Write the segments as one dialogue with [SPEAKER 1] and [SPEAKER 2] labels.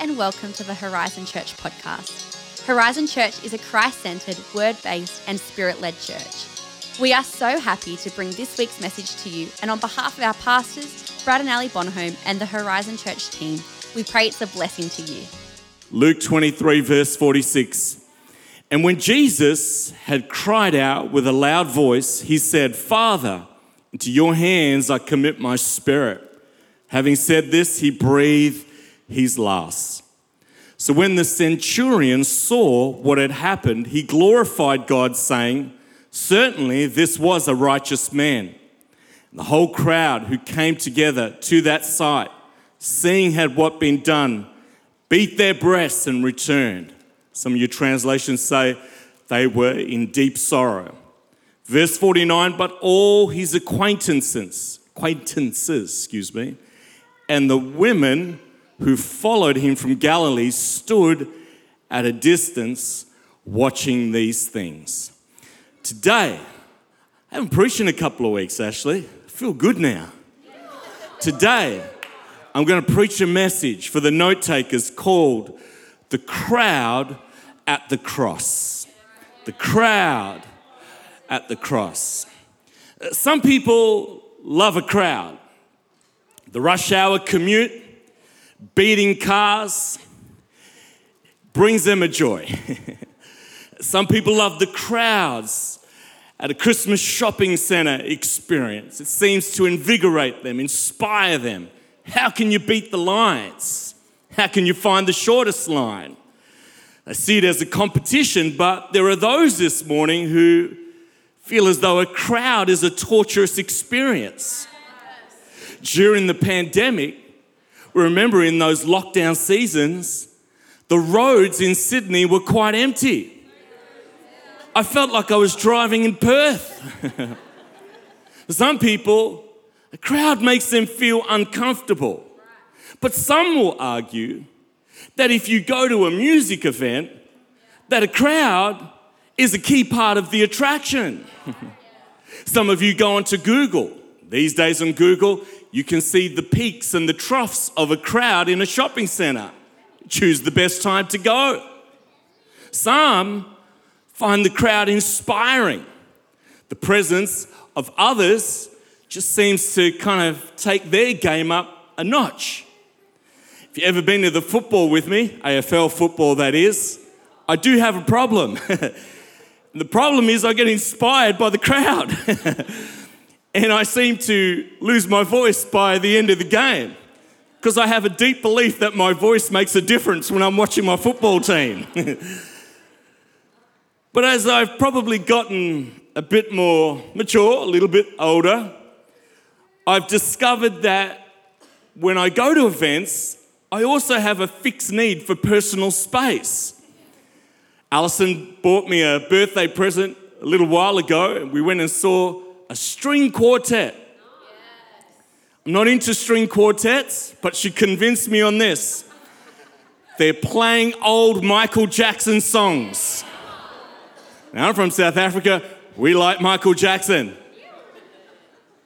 [SPEAKER 1] and welcome to the Horizon Church podcast. Horizon Church is a Christ centered, word based, and spirit led church. We are so happy to bring this week's message to you, and on behalf of our pastors, Brad and Ali Bonhomme, and the Horizon Church team, we pray it's a blessing to you.
[SPEAKER 2] Luke 23, verse 46. And when Jesus had cried out with a loud voice, he said, Father, into your hands I commit my spirit. Having said this, he breathed his last. So when the centurion saw what had happened, he glorified God, saying, Certainly this was a righteous man. The whole crowd who came together to that sight, seeing had what been done, beat their breasts and returned. Some of your translations say they were in deep sorrow. Verse 49, but all his acquaintances, acquaintances, excuse me, and the women who followed him from Galilee stood at a distance watching these things. Today, I haven't preached in a couple of weeks, actually. I feel good now. Today, I'm going to preach a message for the note takers called The Crowd at the Cross. The Crowd at the Cross. Some people love a crowd. The rush hour commute, beating cars, brings them a joy. Some people love the crowds at a Christmas shopping center experience. It seems to invigorate them, inspire them. How can you beat the lines? How can you find the shortest line? I see it as a competition, but there are those this morning who feel as though a crowd is a torturous experience. During the pandemic, remember in those lockdown seasons, the roads in Sydney were quite empty. I felt like I was driving in Perth. some people, a crowd makes them feel uncomfortable. But some will argue that if you go to a music event, that a crowd is a key part of the attraction. some of you go onto Google. These days on Google, you can see the peaks and the troughs of a crowd in a shopping center. Choose the best time to go. Some find the crowd inspiring. The presence of others just seems to kind of take their game up a notch. If you've ever been to the football with me, AFL football that is, I do have a problem. the problem is I get inspired by the crowd. and I seem to lose my voice by the end of the game because I have a deep belief that my voice makes a difference when I'm watching my football team. but as I've probably gotten a bit more mature, a little bit older, I've discovered that when I go to events, I also have a fixed need for personal space. Alison bought me a birthday present a little while ago, and we went and saw a string quartet. I'm not into string quartets, but she convinced me on this. They're playing old Michael Jackson songs. Now, I'm from South Africa. We like Michael Jackson.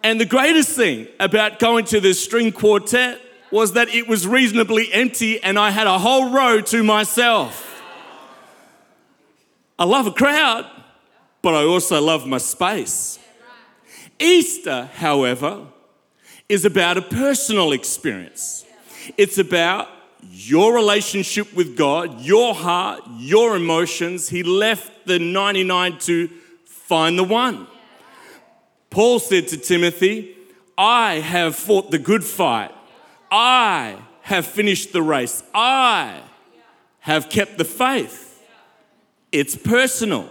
[SPEAKER 2] And the greatest thing about going to the string quartet was that it was reasonably empty and I had a whole row to myself. I love a crowd, but I also love my space. Easter, however, is about a personal experience. It's about your relationship with God, your heart, your emotions. He left the 99 to find the one. Paul said to Timothy, I have fought the good fight. I have finished the race. I have kept the faith. It's personal.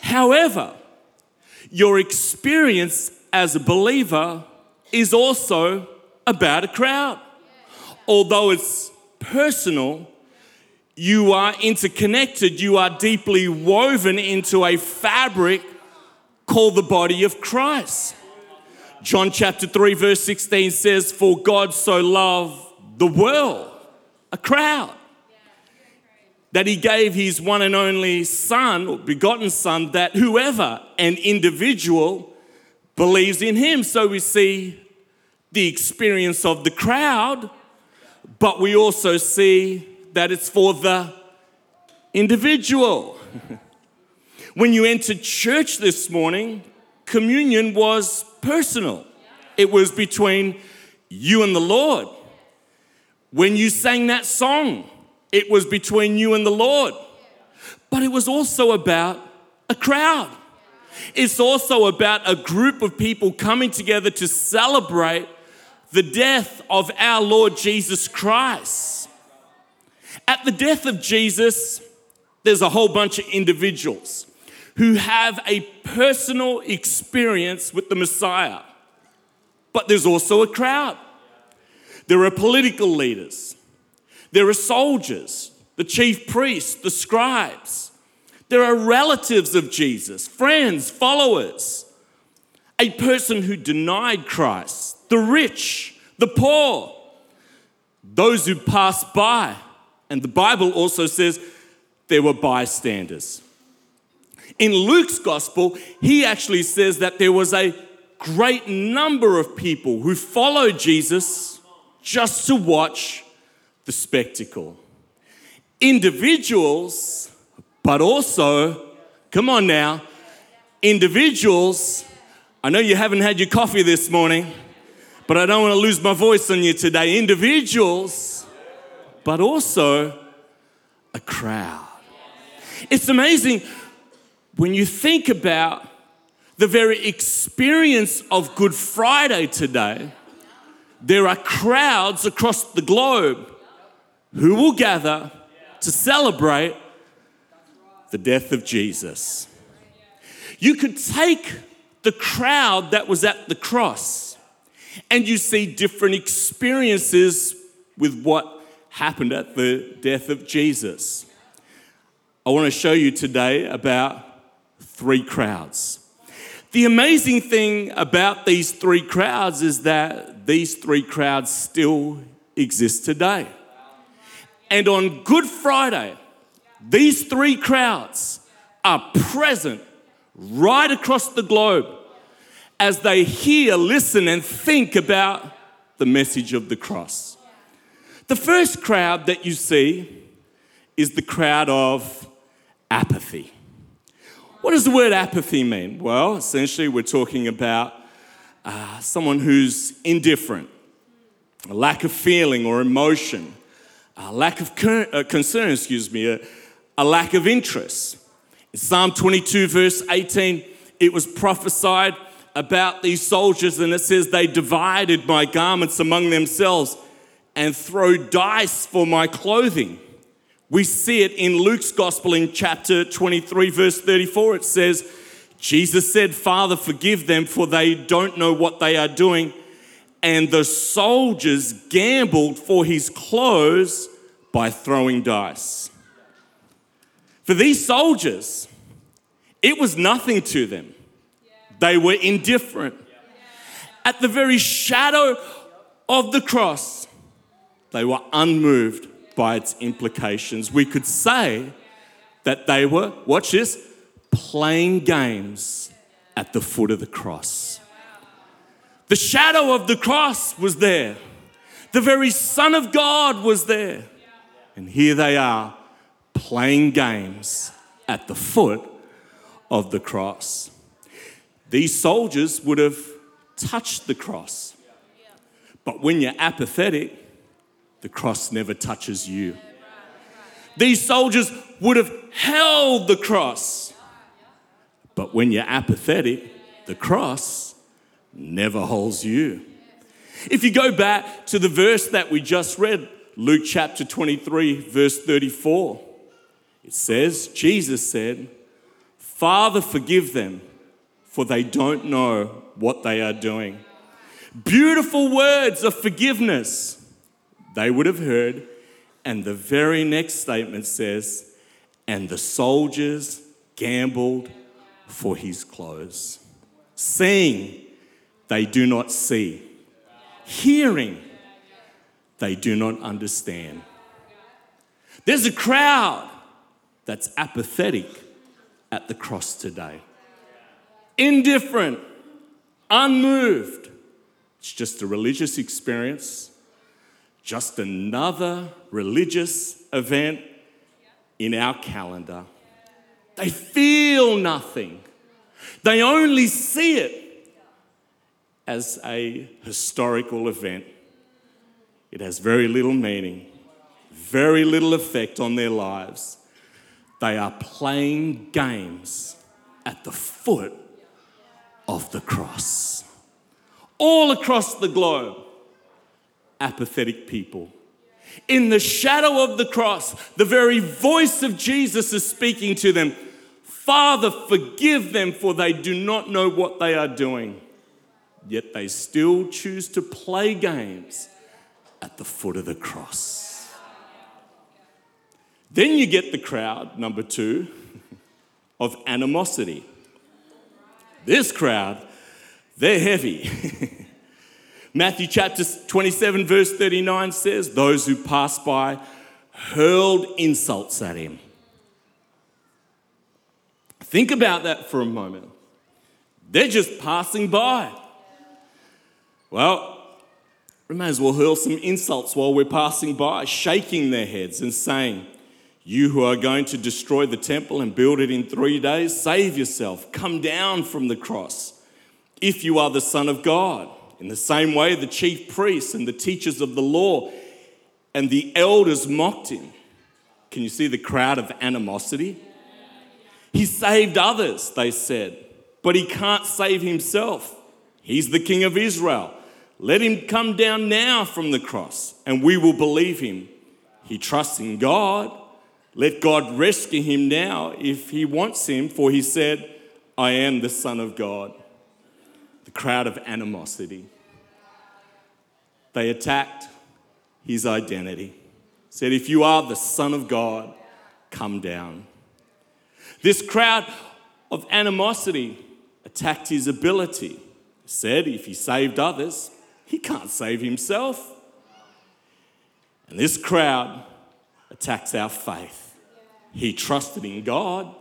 [SPEAKER 2] However, your experience as a believer is also about a crowd. Although it's personal, you are interconnected, you are deeply woven into a fabric called the body of Christ. John chapter 3, verse 16 says, For God so loved the world, a crowd, that he gave his one and only Son, begotten Son, that whoever, an individual, believes in him. So we see the experience of the crowd, but we also see that it's for the individual. when you entered church this morning, communion was personal, it was between you and the Lord. When you sang that song, it was between you and the Lord. But it was also about a crowd. It's also about a group of people coming together to celebrate the death of our Lord Jesus Christ. At the death of Jesus, there's a whole bunch of individuals who have a personal experience with the Messiah. But there's also a crowd. There are political leaders, there are soldiers, the chief priests, the scribes. There are relatives of Jesus, friends, followers. A person who denied Christ, the rich, the poor, those who passed by. And the Bible also says there were bystanders. In Luke's gospel, he actually says that there was a great number of people who followed Jesus just to watch the spectacle. Individuals, but also, come on now, individuals. I know you haven't had your coffee this morning, but I don't want to lose my voice on you today. Individuals, but also a crowd. It's amazing when you think about the very experience of Good Friday today. There are crowds across the globe who will gather to celebrate the death of Jesus. You could take the crowd that was at the cross and you see different experiences with what happened at the death of Jesus. I want to show you today about three crowds. The amazing thing about these three crowds is that these three crowds still exist today. And on Good Friday, these three crowds are present right across the globe as they hear, listen, and think about the message of the cross. The first crowd that you see is the crowd of apathy. What does the word apathy mean? Well, essentially, we're talking about uh, someone who's indifferent, a lack of feeling or emotion, a lack of uh, concern, excuse me, a, a lack of interest. In Psalm 22, verse 18, it was prophesied about these soldiers, and it says, They divided my garments among themselves and throw dice for my clothing. We see it in Luke's gospel in chapter 23, verse 34. It says, Jesus said, Father, forgive them, for they don't know what they are doing. And the soldiers gambled for his clothes by throwing dice. For these soldiers, it was nothing to them, they were indifferent. At the very shadow of the cross, they were unmoved by its implications. We could say that they were, watch this, playing games at the foot of the cross. The shadow of the cross was there, the very Son of God was there. And here they are playing games at the foot of the cross. These soldiers would have touched the cross. But when you're apathetic, the cross never touches you. These soldiers would have held the cross. But when you're apathetic, the cross never holds you. If you go back to the verse that we just read, Luke chapter 23, verse 34, it says, Jesus said, Father, forgive them, for they don't know what they are doing. Beautiful words of forgiveness they would have heard. And the very next statement says, and the soldiers gambled for his clothes. Seeing, they do not see. Hearing, they do not understand. There's a crowd that's apathetic at the cross today, indifferent, unmoved. It's just a religious experience just another religious event in our calendar. They feel nothing, they only see it as a historical event. It has very little meaning, very little effect on their lives. They are playing games at the foot of the cross. All across the globe, apathetic people. In the shadow of the cross, the very voice of Jesus is speaking to them Father, forgive them, for they do not know what they are doing. Yet they still choose to play games at the foot of the cross. Then you get the crowd, number two, of animosity. This crowd, they're heavy. Matthew chapter 27, verse 39 says, Those who passed by hurled insults at him. Think about that for a moment. They're just passing by. Well, we may as well hurl some insults while we're passing by, shaking their heads and saying, You who are going to destroy the temple and build it in three days, save yourself. Come down from the cross if you are the Son of God. In the same way, the chief priests and the teachers of the law and the elders mocked him. Can you see the crowd of animosity? He saved others, they said, but he can't save himself. He's the King of Israel. Let him come down now from the cross, and we will believe him. He trusts in God. Let God rescue him now if he wants him, for he said, I am the Son of God. The crowd of animosity. They attacked his identity. Said, If you are the Son of God, come down. This crowd of animosity attacked his ability. Said, If he saved others, he can't save himself. And this crowd attacks our faith. He trusted in God,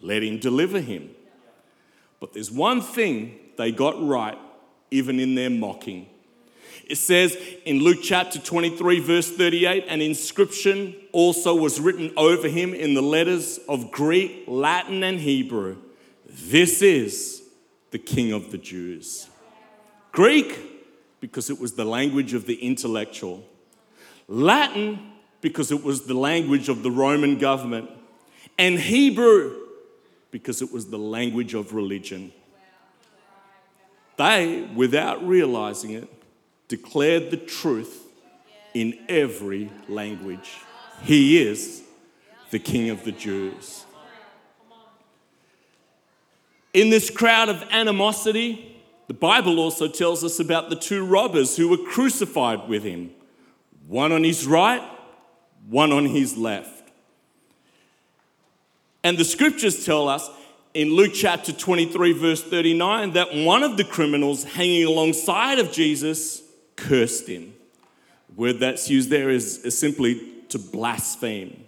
[SPEAKER 2] let him deliver him. But there's one thing they got right, even in their mocking. It says in Luke chapter 23, verse 38, an inscription also was written over him in the letters of Greek, Latin, and Hebrew This is the King of the Jews. Greek, because it was the language of the intellectual. Latin, because it was the language of the Roman government. And Hebrew, because it was the language of religion. They, without realizing it, declared the truth in every language. He is the King of the Jews. In this crowd of animosity, the Bible also tells us about the two robbers who were crucified with him one on his right, one on his left. And the scriptures tell us in Luke chapter 23, verse 39, that one of the criminals hanging alongside of Jesus cursed him. The word that's used there is, is simply to blaspheme.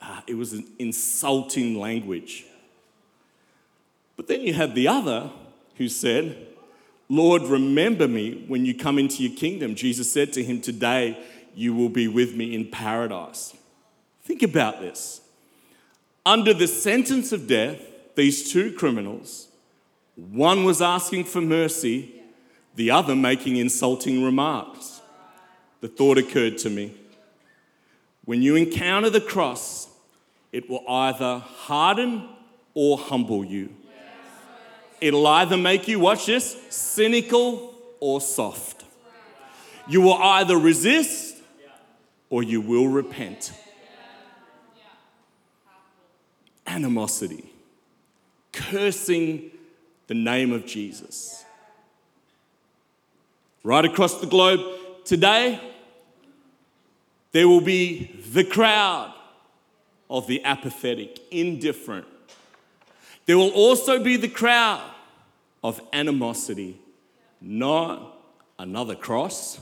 [SPEAKER 2] Uh, it was an insulting language. But then you had the other who said, Lord, remember me when you come into your kingdom. Jesus said to him, Today you will be with me in paradise. Think about this. Under the sentence of death, these two criminals, one was asking for mercy, the other making insulting remarks. The thought occurred to me when you encounter the cross, it will either harden or humble you. It'll either make you, watch this, cynical or soft. You will either resist or you will repent. Animosity, cursing the name of Jesus. Right across the globe today, there will be the crowd of the apathetic, indifferent. There will also be the crowd of animosity, not another cross,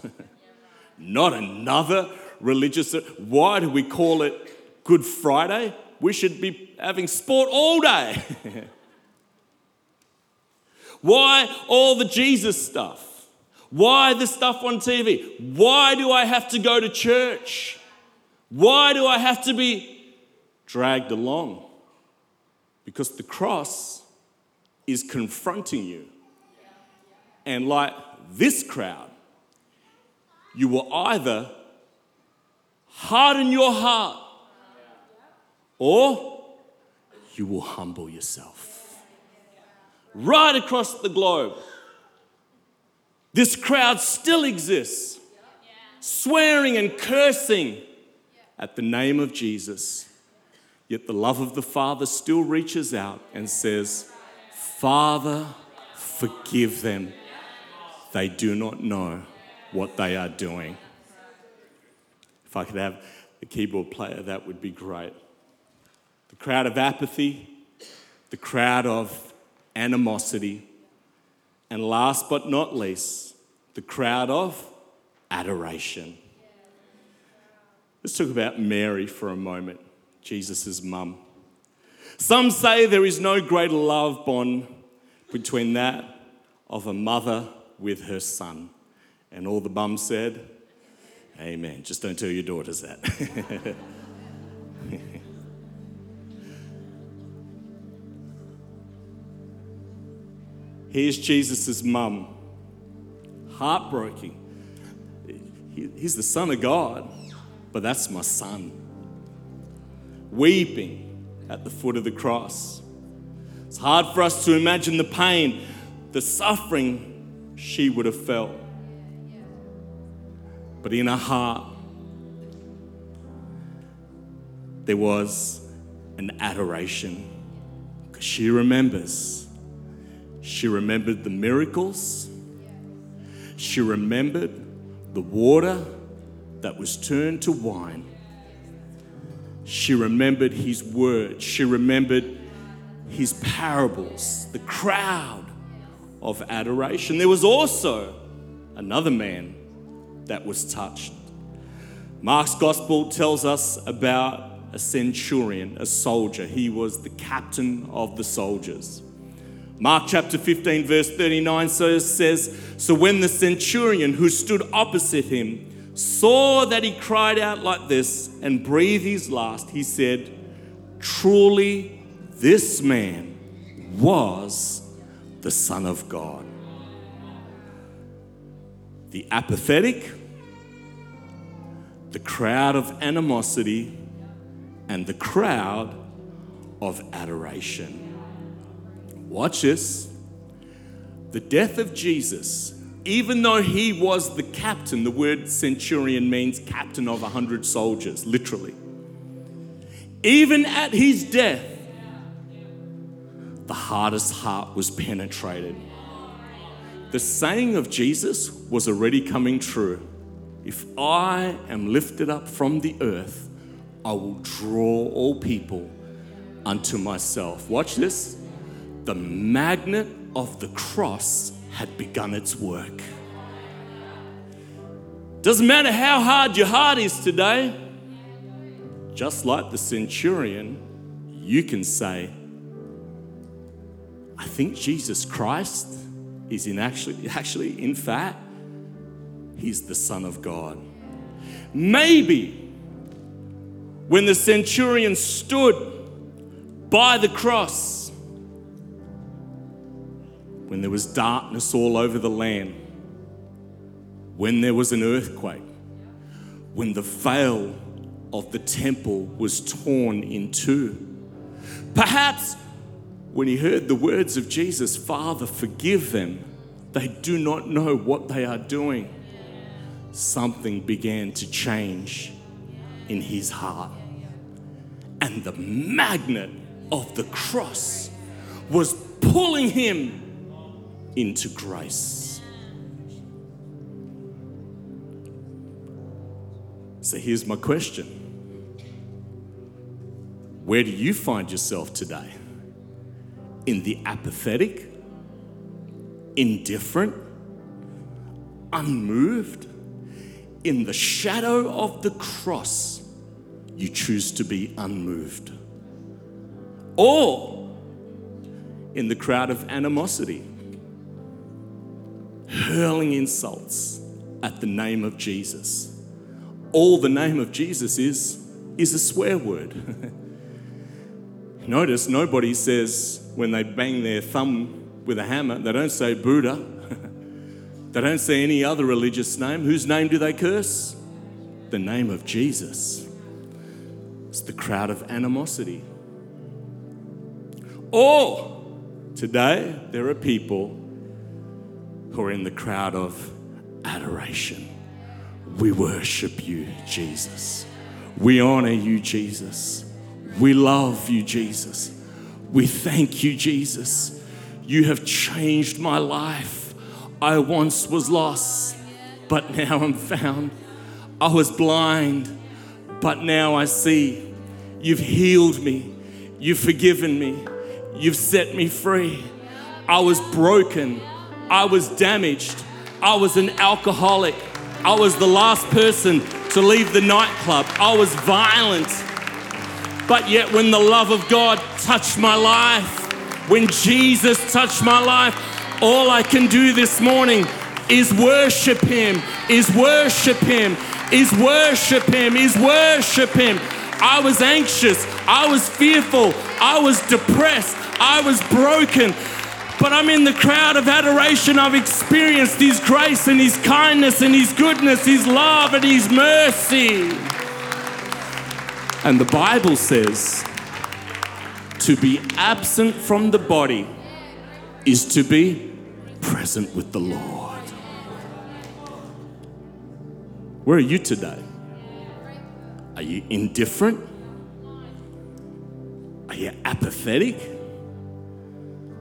[SPEAKER 2] not another religious. Why do we call it Good Friday? We should be having sport all day. Why all the Jesus stuff? Why the stuff on TV? Why do I have to go to church? Why do I have to be dragged along? Because the cross is confronting you. And like this crowd, you will either harden your heart or you will humble yourself. Right across the globe, this crowd still exists, swearing and cursing at the name of Jesus. Yet the love of the Father still reaches out and says, Father, forgive them. They do not know what they are doing. If I could have a keyboard player, that would be great. The crowd of apathy, the crowd of animosity, and last but not least, the crowd of adoration. Let's talk about Mary for a moment, Jesus' mum. Some say there is no greater love bond between that of a mother with her son. And all the mums said, Amen. Just don't tell your daughters that. Here's Jesus' mum, heartbroken. He's the Son of God, but that's my son. Weeping at the foot of the cross. It's hard for us to imagine the pain, the suffering she would have felt. But in her heart, there was an adoration because she remembers. She remembered the miracles. She remembered the water that was turned to wine. She remembered his words. She remembered his parables, the crowd of adoration. There was also another man that was touched. Mark's gospel tells us about a centurion, a soldier. He was the captain of the soldiers. Mark chapter 15, verse 39 says, So when the centurion who stood opposite him saw that he cried out like this and breathed his last, he said, Truly, this man was the Son of God. The apathetic, the crowd of animosity and the crowd of adoration. Watch this. The death of Jesus, even though he was the captain, the word centurion means captain of a hundred soldiers, literally. Even at his death, the hardest heart was penetrated. The saying of Jesus was already coming true. If I am lifted up from the earth, I will draw all people unto myself. Watch this. The magnet of the cross had begun its work. Doesn't matter how hard your heart is today, just like the centurion, you can say, I think Jesus Christ is in actually, actually, in fact, He's the Son of God. Maybe when the centurion stood by the cross, when there was darkness all over the land, when there was an earthquake, when the veil of the temple was torn in two. Perhaps when he heard the words of Jesus, Father, forgive them. They do not know what they are doing something began to change in his heart. And the magnet of the cross was pulling him into grace. So here's my question Where do you find yourself today? In the apathetic, indifferent, unmoved? in the shadow of the cross, you choose to be unmoved. Or in the crowd of animosity hurling insults at the name of Jesus. All the name of Jesus is is a swear word. Notice nobody says when they bang their thumb with a hammer, they don't say Buddha. they don't say any other religious name. Whose name do they curse? The name of Jesus. It's the crowd of animosity. Or today, there are people in the crowd of adoration. We worship you, Jesus. We honor you, Jesus. We love you, Jesus. We thank you, Jesus. You have changed my life. I once was lost, but now I'm found. I was blind, but now I see. You've healed me. You've forgiven me. You've set me free. I was broken. I was damaged. I was an alcoholic. I was the last person to leave the nightclub. I was violent. But yet, when the love of God touched my life, when Jesus touched my life, all I can do this morning is worship Him, is worship Him, is worship Him, is worship Him. I was anxious, I was fearful, I was depressed, I was broken. But I'm in the crowd of adoration. I've experienced His grace and His kindness and His goodness, His love and His mercy. And the Bible says to be absent from the body is to be present with the Lord. Where are you today? Are you indifferent? Are you apathetic?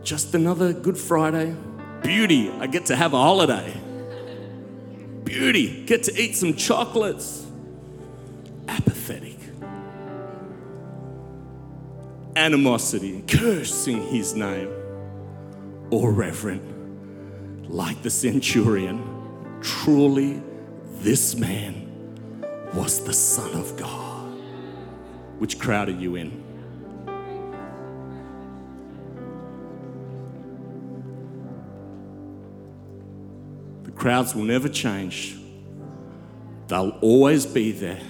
[SPEAKER 2] Just another Good Friday? Beauty, I get to have a holiday. Beauty, get to eat some chocolates. Apathetic. Animosity, cursing his name. Or reverent, like the centurion. Truly, this man was the Son of God. Which crowd are you in? Crowds will never change, they'll always be there.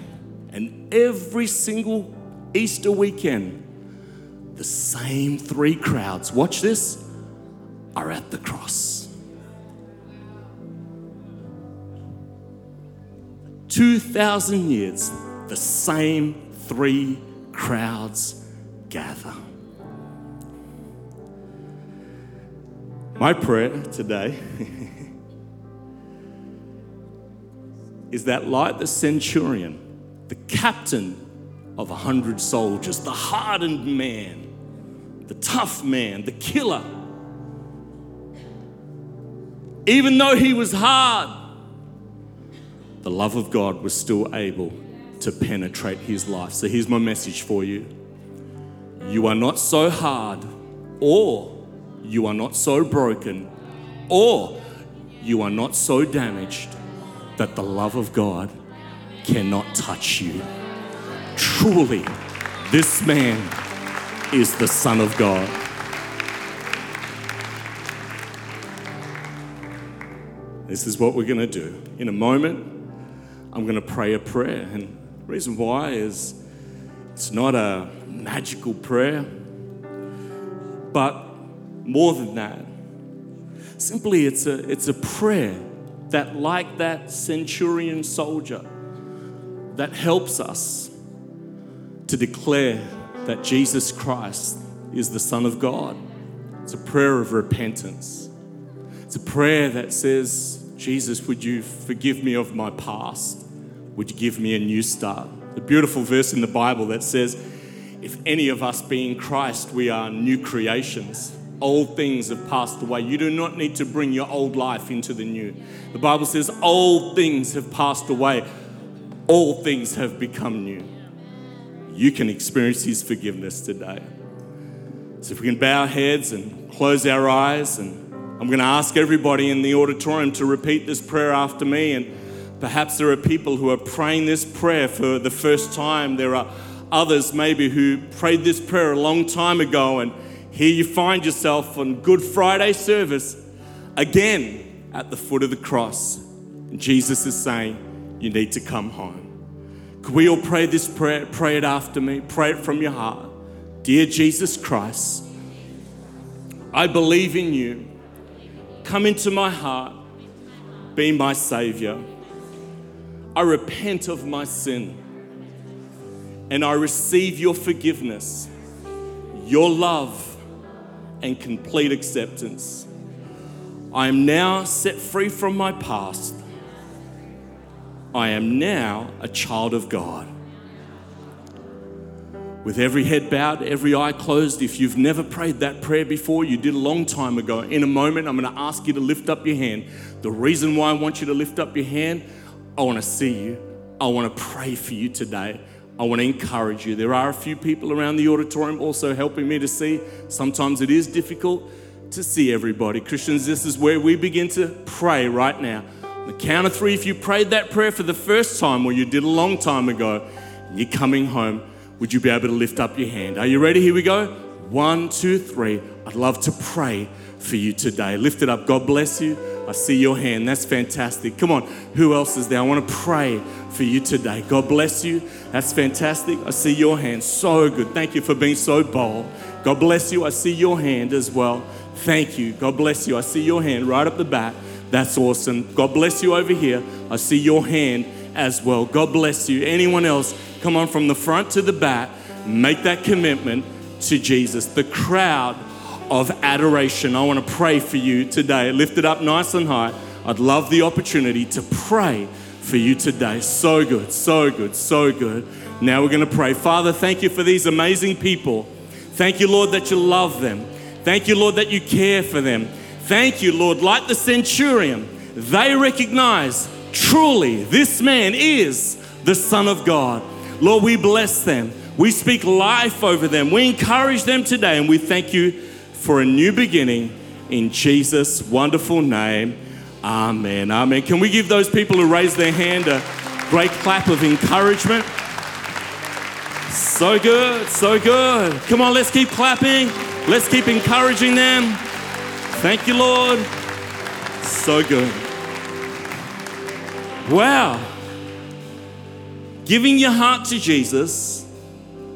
[SPEAKER 2] And every single Easter weekend, the same three crowds, watch this, are at the cross. 2,000 years, the same three crowds gather. My prayer today is that, like the centurion, the captain of a hundred soldiers, the hardened man, the tough man, the killer, even though he was hard, the love of God was still able to penetrate his life. So here's my message for you you are not so hard, or you are not so broken, or you are not so damaged that the love of God cannot touch you. Truly, this man is the Son of God. This is what we're going to do. In a moment, I'm going to pray a prayer. And the reason why is it's not a magical prayer, but more than that, simply it's a, it's a prayer that, like that centurion soldier, that helps us to declare that Jesus Christ is the Son of God. It's a prayer of repentance. It's a prayer that says, Jesus, would you forgive me of my past? Would you give me a new start? The beautiful verse in the Bible that says, if any of us be in Christ, we are new creations. Old things have passed away. You do not need to bring your old life into the new. The Bible says, old things have passed away, all things have become new. You can experience His forgiveness today. So, if we can bow our heads and close our eyes, and I'm going to ask everybody in the auditorium to repeat this prayer after me. And perhaps there are people who are praying this prayer for the first time. There are others maybe who prayed this prayer a long time ago, and here you find yourself on Good Friday service again at the foot of the cross. Jesus is saying, You need to come home. Could we all pray this prayer? Pray it after me. Pray it from your heart. Dear Jesus Christ, I believe in you. Come into my heart. Be my Savior. I repent of my sin and I receive your forgiveness, your love, and complete acceptance. I am now set free from my past. I am now a child of God. With every head bowed, every eye closed, if you've never prayed that prayer before, you did a long time ago. In a moment, I'm going to ask you to lift up your hand. The reason why I want you to lift up your hand, I want to see you. I want to pray for you today. I want to encourage you. There are a few people around the auditorium also helping me to see. Sometimes it is difficult to see everybody. Christians, this is where we begin to pray right now. On the count of three, if you prayed that prayer for the first time or you did a long time ago, and you're coming home, would you be able to lift up your hand? Are you ready? Here we go. One, two, three. I'd love to pray for you today. Lift it up. God bless you. I see your hand. That's fantastic. Come on. Who else is there? I want to pray for you today. God bless you. That's fantastic. I see your hand. So good. Thank you for being so bold. God bless you. I see your hand as well. Thank you. God bless you. I see your hand right up the back. That's awesome. God bless you over here. I see your hand as well. God bless you. Anyone else? Come on from the front to the back. Make that commitment to Jesus. The crowd of adoration. I want to pray for you today. Lift it up nice and high. I'd love the opportunity to pray for you today. So good, so good, so good. Now we're going to pray. Father, thank you for these amazing people. Thank you, Lord, that you love them. Thank you, Lord, that you care for them. Thank you, Lord, like the centurion, they recognize truly this man is the Son of God. Lord, we bless them. We speak life over them. We encourage them today, and we thank you for a new beginning in Jesus' wonderful name. Amen. Amen. Can we give those people who raised their hand a great clap of encouragement? So good, so good. Come on, let's keep clapping. Let's keep encouraging them. Thank you, Lord. So good. Wow. Giving your heart to Jesus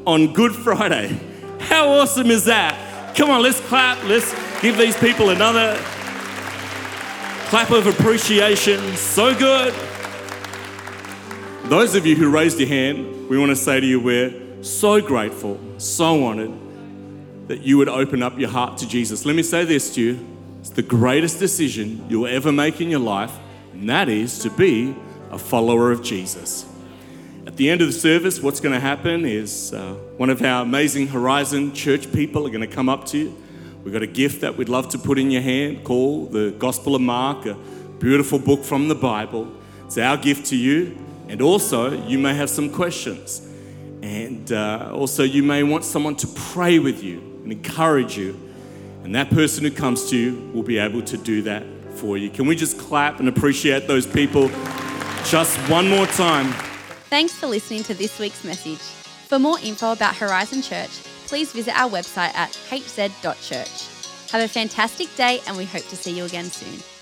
[SPEAKER 2] on Good Friday. How awesome is that? Come on, let's clap. Let's give these people another clap of appreciation. So good. Those of you who raised your hand, we want to say to you, we're so grateful, so honored that you would open up your heart to Jesus. Let me say this to you it's the greatest decision you'll ever make in your life, and that is to be a follower of Jesus. At the end of the service, what's going to happen is uh, one of our amazing Horizon church people are going to come up to you. We've got a gift that we'd love to put in your hand called the Gospel of Mark, a beautiful book from the Bible. It's our gift to you. And also, you may have some questions. And uh, also, you may want someone to pray with you and encourage you. And that person who comes to you will be able to do that for you. Can we just clap and appreciate those people just one more time?
[SPEAKER 1] Thanks for listening to this week's message. For more info about Horizon Church, please visit our website at hz.church. Have a fantastic day, and we hope to see you again soon.